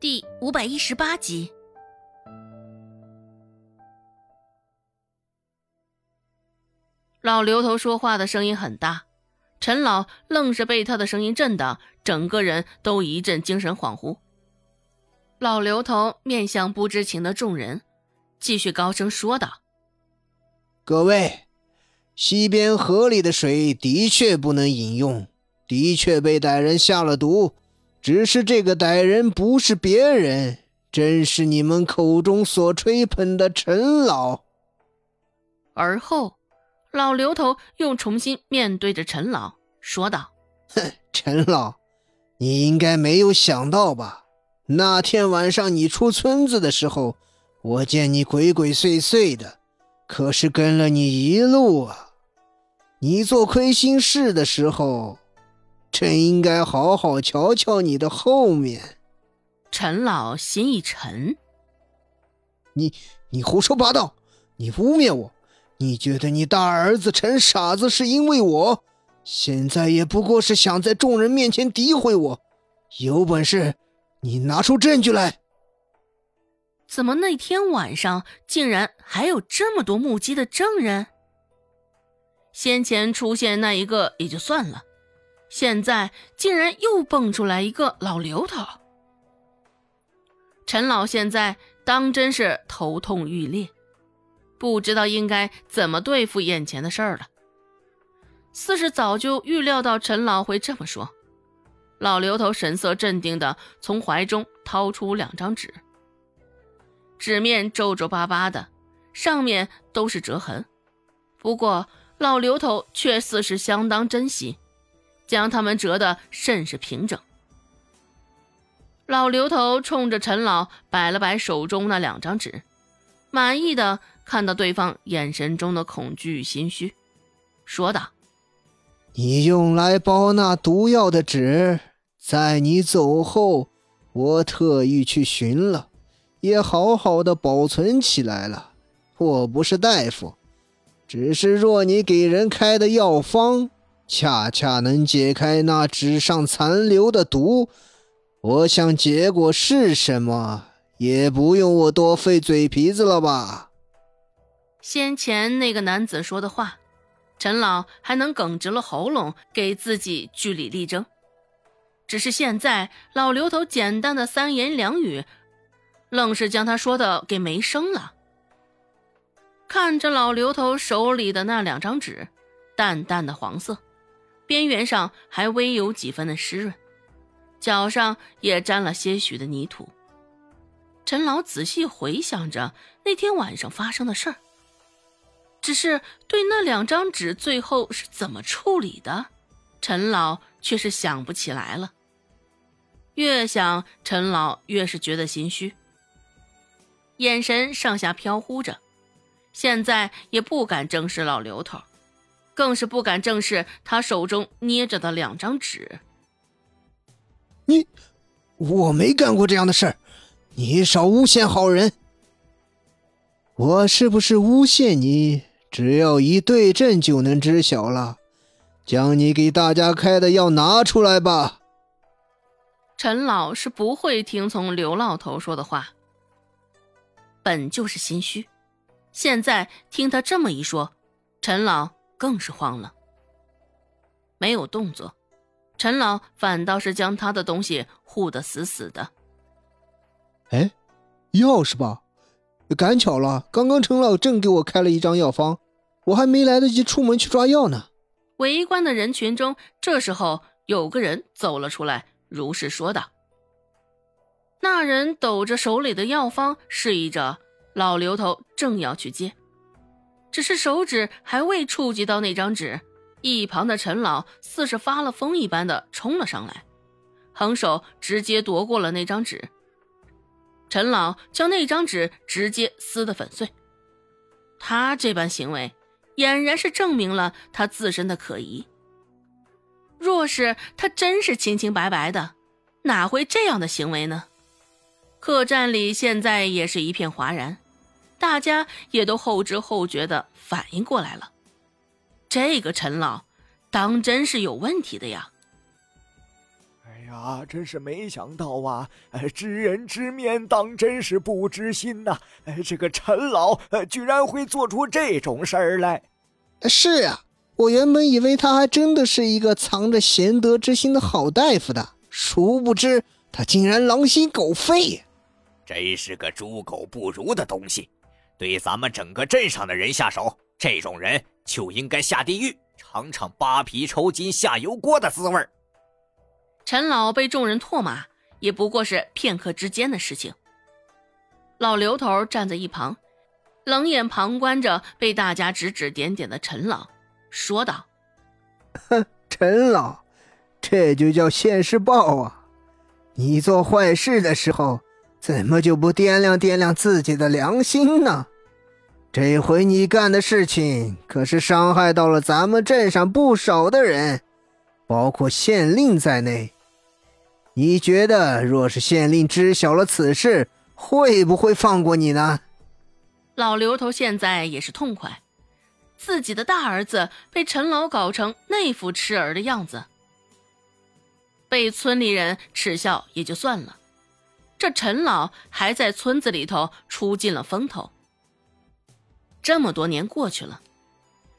第五百一十八集，老刘头说话的声音很大，陈老愣是被他的声音震得整个人都一阵精神恍惚。老刘头面向不知情的众人，继续高声说道：“各位，西边河里的水的确不能饮用，的确被歹人下了毒。”只是这个歹人不是别人，正是你们口中所吹捧的陈老。而后，老刘头又重新面对着陈老说道：“哼，陈老，你应该没有想到吧？那天晚上你出村子的时候，我见你鬼鬼祟祟的，可是跟了你一路啊。你做亏心事的时候。”朕应该好好瞧瞧你的后面。陈老心一沉：“你你胡说八道！你污蔑我！你觉得你大儿子陈傻子是因为我？现在也不过是想在众人面前诋毁我。有本事你拿出证据来！怎么那天晚上竟然还有这么多目击的证人？先前出现那一个也就算了。”现在竟然又蹦出来一个老刘头，陈老现在当真是头痛欲裂，不知道应该怎么对付眼前的事儿了。似是早就预料到陈老会这么说，老刘头神色镇定的从怀中掏出两张纸，纸面皱皱巴巴的，上面都是折痕，不过老刘头却似是相当珍惜。将它们折得甚是平整。老刘头冲着陈老摆了摆手中那两张纸，满意的看到对方眼神中的恐惧与心虚，说道：“你用来包那毒药的纸，在你走后，我特意去寻了，也好好的保存起来了。我不是大夫，只是若你给人开的药方。”恰恰能解开那纸上残留的毒，我想结果是什么，也不用我多费嘴皮子了吧？先前那个男子说的话，陈老还能梗直了喉咙给自己据理力争，只是现在老刘头简单的三言两语，愣是将他说的给没声了。看着老刘头手里的那两张纸，淡淡的黄色。边缘上还微有几分的湿润，脚上也沾了些许的泥土。陈老仔细回想着那天晚上发生的事儿，只是对那两张纸最后是怎么处理的，陈老却是想不起来了。越想，陈老越是觉得心虚，眼神上下飘忽着，现在也不敢正视老刘头。更是不敢正视他手中捏着的两张纸。你，我没干过这样的事儿，你少诬陷好人。我是不是诬陷你？只要一对证就能知晓了。将你给大家开的药拿出来吧。陈老是不会听从刘老头说的话，本就是心虚，现在听他这么一说，陈老。更是慌了，没有动作。陈老反倒是将他的东西护得死死的。哎，药是吧？赶巧了，刚刚陈老正给我开了一张药方，我还没来得及出门去抓药呢。围观的人群中，这时候有个人走了出来，如是说道。那人抖着手里的药方，示意着老刘头正要去接。只是手指还未触及到那张纸，一旁的陈老似是发了疯一般的冲了上来，横手直接夺过了那张纸。陈老将那张纸直接撕得粉碎。他这般行为，俨然是证明了他自身的可疑。若是他真是清清白白的，哪会这样的行为呢？客栈里现在也是一片哗然。大家也都后知后觉的反应过来了，这个陈老当真是有问题的呀！哎呀，真是没想到啊！知人知面，当真是不知心呐！这个陈老居然会做出这种事儿来。是啊，我原本以为他还真的是一个藏着贤德之心的好大夫的，殊不知他竟然狼心狗肺。真是个猪狗不如的东西，对咱们整个镇上的人下手，这种人就应该下地狱，尝尝扒皮抽筋下油锅的滋味儿。陈老被众人唾骂，也不过是片刻之间的事情。老刘头站在一旁，冷眼旁观着被大家指指点点的陈老，说道：“哼，陈老，这就叫现世报啊！你做坏事的时候。”怎么就不掂量掂量自己的良心呢？这回你干的事情可是伤害到了咱们镇上不少的人，包括县令在内。你觉得，若是县令知晓了此事，会不会放过你呢？老刘头现在也是痛快，自己的大儿子被陈老搞成那副痴儿的样子，被村里人耻笑也就算了。这陈老还在村子里头出尽了风头。这么多年过去了，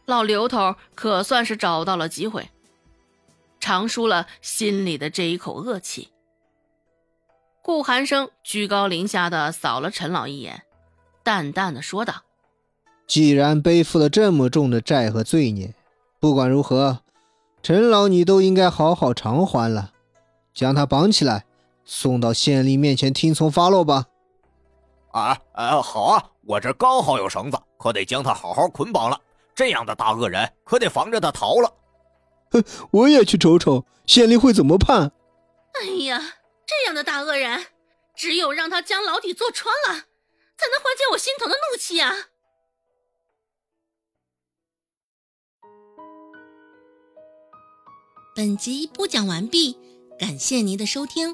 老刘头可算是找到了机会，长舒了心里的这一口恶气。顾寒生居高临下的扫了陈老一眼，淡淡的说道：“既然背负了这么重的债和罪孽，不管如何，陈老你都应该好好偿还了，将他绑起来。”送到县令面前听从发落吧。啊，啊，好啊，我这刚好有绳子，可得将他好好捆绑了。这样的大恶人，可得防着他逃了。哼，我也去瞅瞅县令会怎么判。哎呀，这样的大恶人，只有让他将牢底坐穿了，才能缓解我心头的怒气啊！本集播讲完毕，感谢您的收听。